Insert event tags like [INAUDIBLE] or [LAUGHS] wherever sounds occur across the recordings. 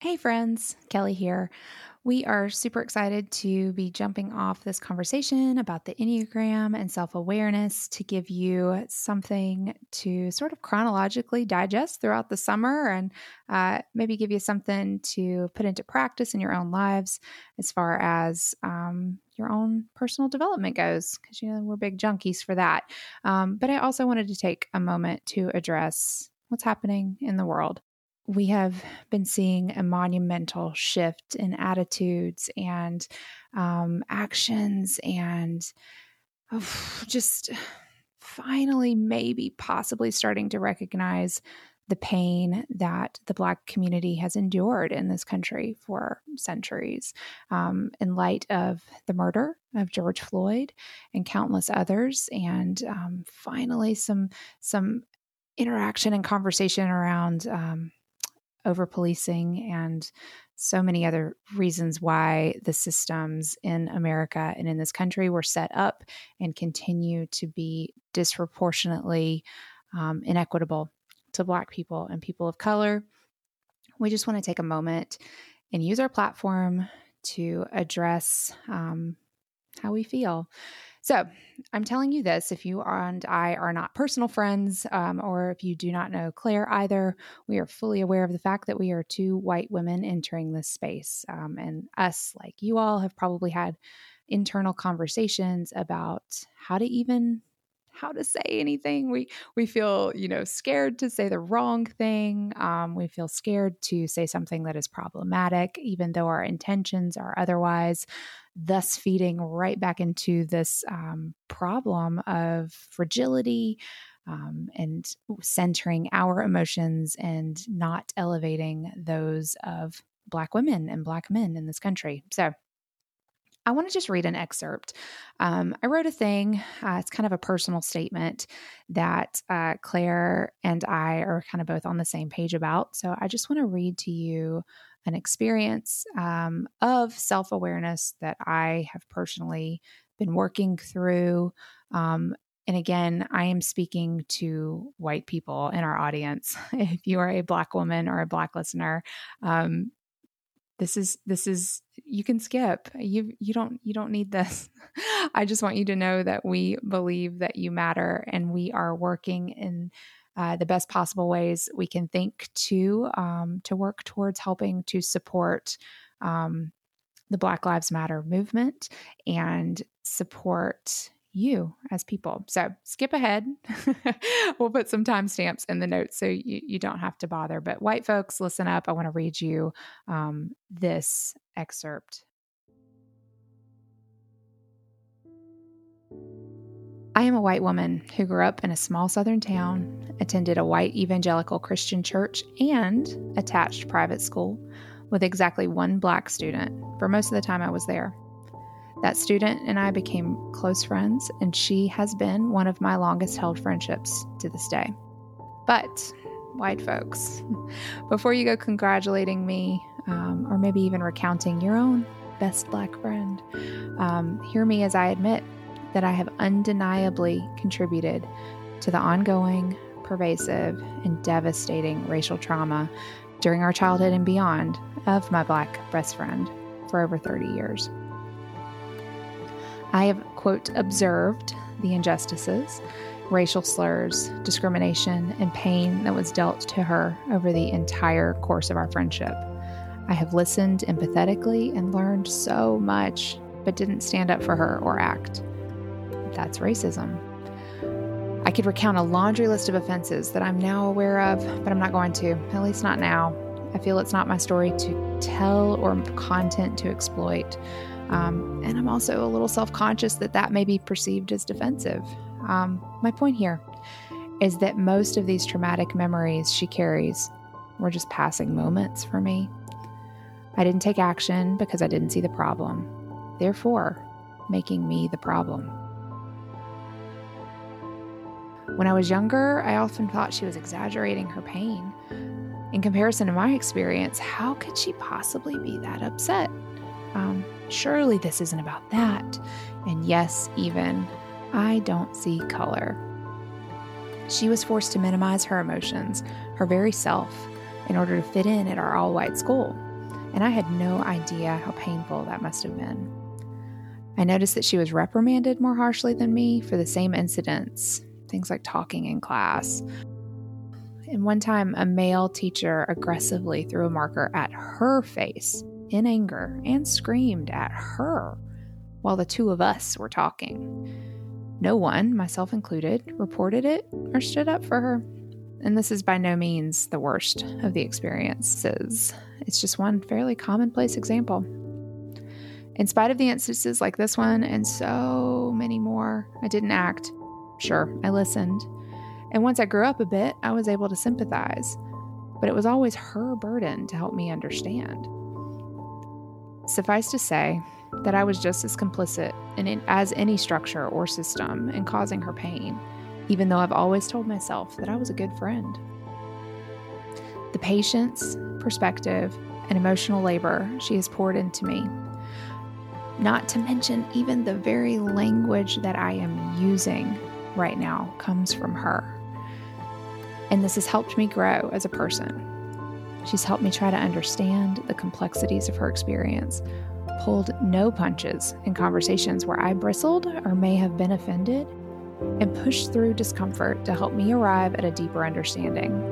Hey, friends, Kelly here. We are super excited to be jumping off this conversation about the Enneagram and self awareness to give you something to sort of chronologically digest throughout the summer and uh, maybe give you something to put into practice in your own lives as far as um, your own personal development goes, because, you know, we're big junkies for that. Um, but I also wanted to take a moment to address what's happening in the world we have been seeing a monumental shift in attitudes and um, actions and oh, just finally maybe possibly starting to recognize the pain that the Black community has endured in this country for centuries. Um, in light of the murder of George Floyd and countless others, and um, finally some some interaction and conversation around um, over policing and so many other reasons why the systems in America and in this country were set up and continue to be disproportionately um, inequitable to Black people and people of color. We just want to take a moment and use our platform to address um, how we feel. So, I'm telling you this if you and I are not personal friends, um, or if you do not know Claire either, we are fully aware of the fact that we are two white women entering this space. Um, and us, like you all, have probably had internal conversations about how to even how to say anything. We we feel you know scared to say the wrong thing. Um, we feel scared to say something that is problematic, even though our intentions are otherwise. Thus, feeding right back into this um, problem of fragility. Um, and centering our emotions and not elevating those of Black women and Black men in this country. So, I want to just read an excerpt. Um, I wrote a thing, uh, it's kind of a personal statement that uh, Claire and I are kind of both on the same page about. So I just want to read to you an experience um, of self awareness that I have personally been working through. Um, and again, I am speaking to white people in our audience. [LAUGHS] If you are a Black woman or a Black listener, um, this is this is you can skip. You you don't you don't need this. [LAUGHS] I just want you to know that we believe that you matter and we are working in uh, the best possible ways we can think to um, to work towards helping to support um, the black lives matter movement and support you as people. So skip ahead. [LAUGHS] we'll put some timestamps in the notes so you, you don't have to bother. But white folks, listen up. I want to read you um, this excerpt. I am a white woman who grew up in a small southern town, attended a white evangelical Christian church, and attached private school with exactly one black student for most of the time I was there. That student and I became close friends, and she has been one of my longest held friendships to this day. But, white folks, [LAUGHS] before you go congratulating me, um, or maybe even recounting your own best black friend, um, hear me as I admit that I have undeniably contributed to the ongoing, pervasive, and devastating racial trauma during our childhood and beyond of my black best friend for over 30 years. I have, quote, observed the injustices, racial slurs, discrimination, and pain that was dealt to her over the entire course of our friendship. I have listened empathetically and learned so much, but didn't stand up for her or act. That's racism. I could recount a laundry list of offenses that I'm now aware of, but I'm not going to, at least not now. I feel it's not my story to tell or content to exploit. Um, and I'm also a little self conscious that that may be perceived as defensive. Um, my point here is that most of these traumatic memories she carries were just passing moments for me. I didn't take action because I didn't see the problem, therefore, making me the problem. When I was younger, I often thought she was exaggerating her pain. In comparison to my experience, how could she possibly be that upset? Um, surely this isn't about that. And yes, even, I don't see color. She was forced to minimize her emotions, her very self, in order to fit in at our all white school. and I had no idea how painful that must have been. I noticed that she was reprimanded more harshly than me for the same incidents, things like talking in class. And one time, a male teacher aggressively threw a marker at her face in anger and screamed at her while the two of us were talking. No one, myself included, reported it or stood up for her. And this is by no means the worst of the experiences. It's just one fairly commonplace example. In spite of the instances like this one and so many more, I didn't act. Sure, I listened. And once I grew up a bit, I was able to sympathize. But it was always her burden to help me understand. Suffice to say that I was just as complicit in, as any structure or system in causing her pain, even though I've always told myself that I was a good friend. The patience, perspective, and emotional labor she has poured into me, not to mention even the very language that I am using right now, comes from her. And this has helped me grow as a person She's helped me try to understand the complexities of her experience, pulled no punches in conversations where I bristled or may have been offended, and pushed through discomfort to help me arrive at a deeper understanding.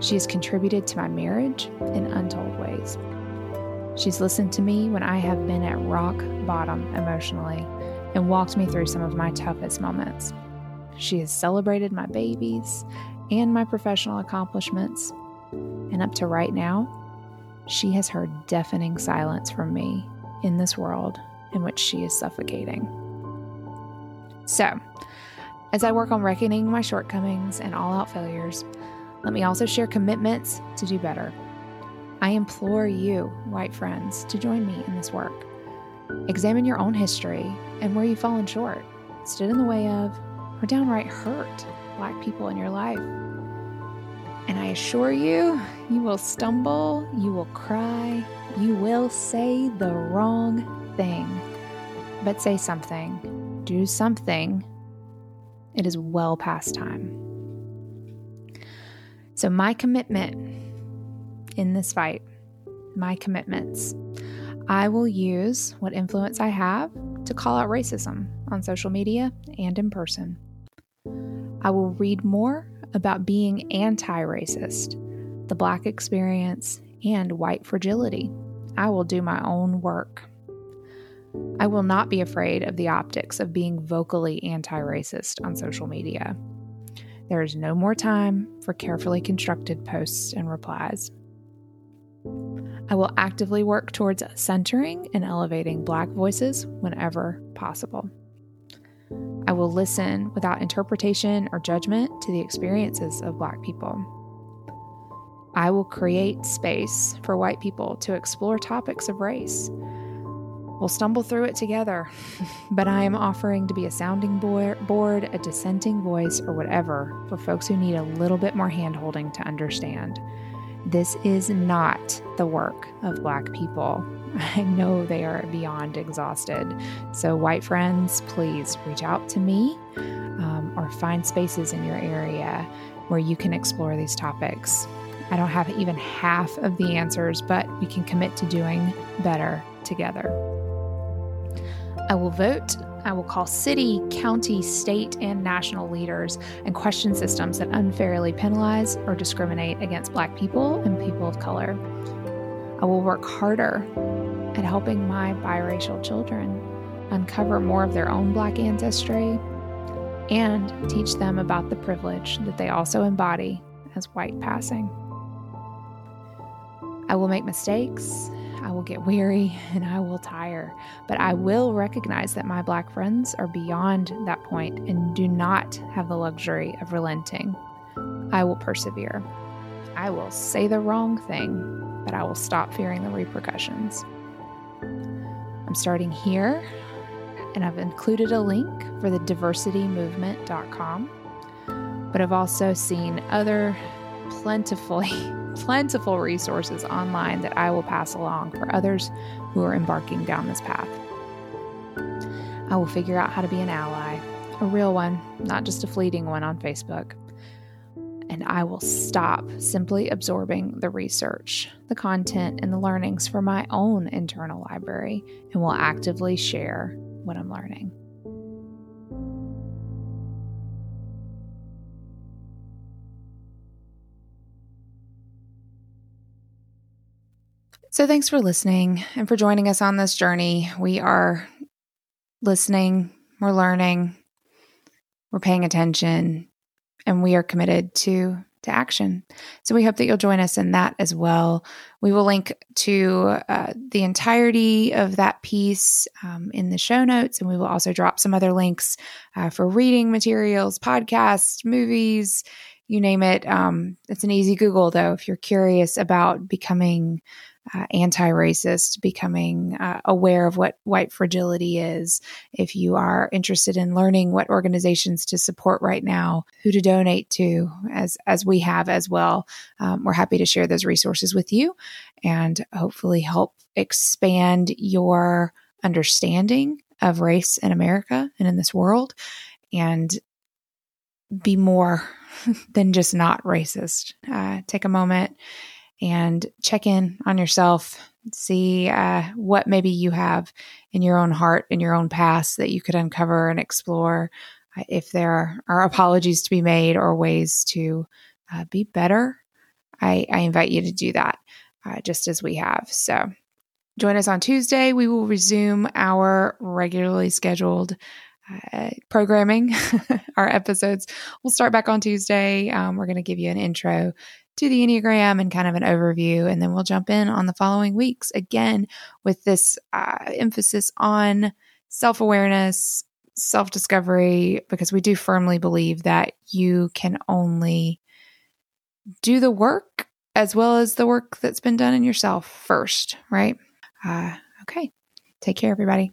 She has contributed to my marriage in untold ways. She's listened to me when I have been at rock bottom emotionally and walked me through some of my toughest moments. She has celebrated my babies and my professional accomplishments and up to right now, she has heard deafening silence from me in this world in which she is suffocating. So, as I work on reckoning my shortcomings and all out failures, let me also share commitments to do better. I implore you, white friends, to join me in this work. Examine your own history and where you've fallen short, stood in the way of, or downright hurt black people in your life. Assure you, you will stumble, you will cry, you will say the wrong thing. But say something, do something. It is well past time. So, my commitment in this fight, my commitments, I will use what influence I have to call out racism on social media and in person. I will read more about being anti racist, the Black experience, and white fragility. I will do my own work. I will not be afraid of the optics of being vocally anti racist on social media. There is no more time for carefully constructed posts and replies. I will actively work towards centering and elevating Black voices whenever possible. I will listen without interpretation or judgment to the experiences of Black people. I will create space for white people to explore topics of race. We'll stumble through it together, [LAUGHS] but I am offering to be a sounding board, a dissenting voice, or whatever for folks who need a little bit more handholding to understand. This is not the work of Black people. [LAUGHS] I know they are beyond exhausted. So, white friends, please reach out to me um, or find spaces in your area where you can explore these topics. I don't have even half of the answers, but we can commit to doing better together. I will vote. I will call city, county, state, and national leaders and question systems that unfairly penalize or discriminate against Black people and people of color. I will work harder at helping my biracial children uncover more of their own Black ancestry and teach them about the privilege that they also embody as white passing. I will make mistakes, I will get weary, [LAUGHS] and I will tire, but I will recognize that my Black friends are beyond that point and do not have the luxury of relenting. I will persevere. I will say the wrong thing but I will stop fearing the repercussions. I'm starting here, and I've included a link for the diversitymovement.com, but I've also seen other plentifully, [LAUGHS] plentiful resources online that I will pass along for others who are embarking down this path. I will figure out how to be an ally, a real one, not just a fleeting one on Facebook. And I will stop simply absorbing the research, the content, and the learnings for my own internal library and will actively share what I'm learning. So, thanks for listening and for joining us on this journey. We are listening, we're learning, we're paying attention, and we are committed to to action. So we hope that you'll join us in that as well. We will link to uh, the entirety of that piece um, in the show notes, and we will also drop some other links uh, for reading materials, podcasts, movies, you name it. Um, it's an easy Google, though, if you're curious about becoming uh, anti racist, becoming uh, aware of what white fragility is. If you are interested in learning what organizations to support right now, who to donate to, as, as we have as well, um, we're happy to share those resources with you and hopefully help expand your understanding of race in America and in this world and be more [LAUGHS] than just not racist. Uh, take a moment and check in on yourself, see uh, what maybe you have in your own heart, in your own past that you could uncover and explore. Uh, if there are apologies to be made or ways to uh, be better, I, I, invite you to do that uh, just as we have. So join us on Tuesday. We will resume our regularly scheduled uh, programming. [LAUGHS] Our episodes We'll start back on Tuesday. Um, we're going to give you an intro to the Enneagram and kind of an overview. And then we'll jump in on the following weeks again with this uh, emphasis on self awareness, self discovery, because we do firmly believe that you can only do the work as well as the work that's been done in yourself first, right? Uh, okay. Take care, everybody.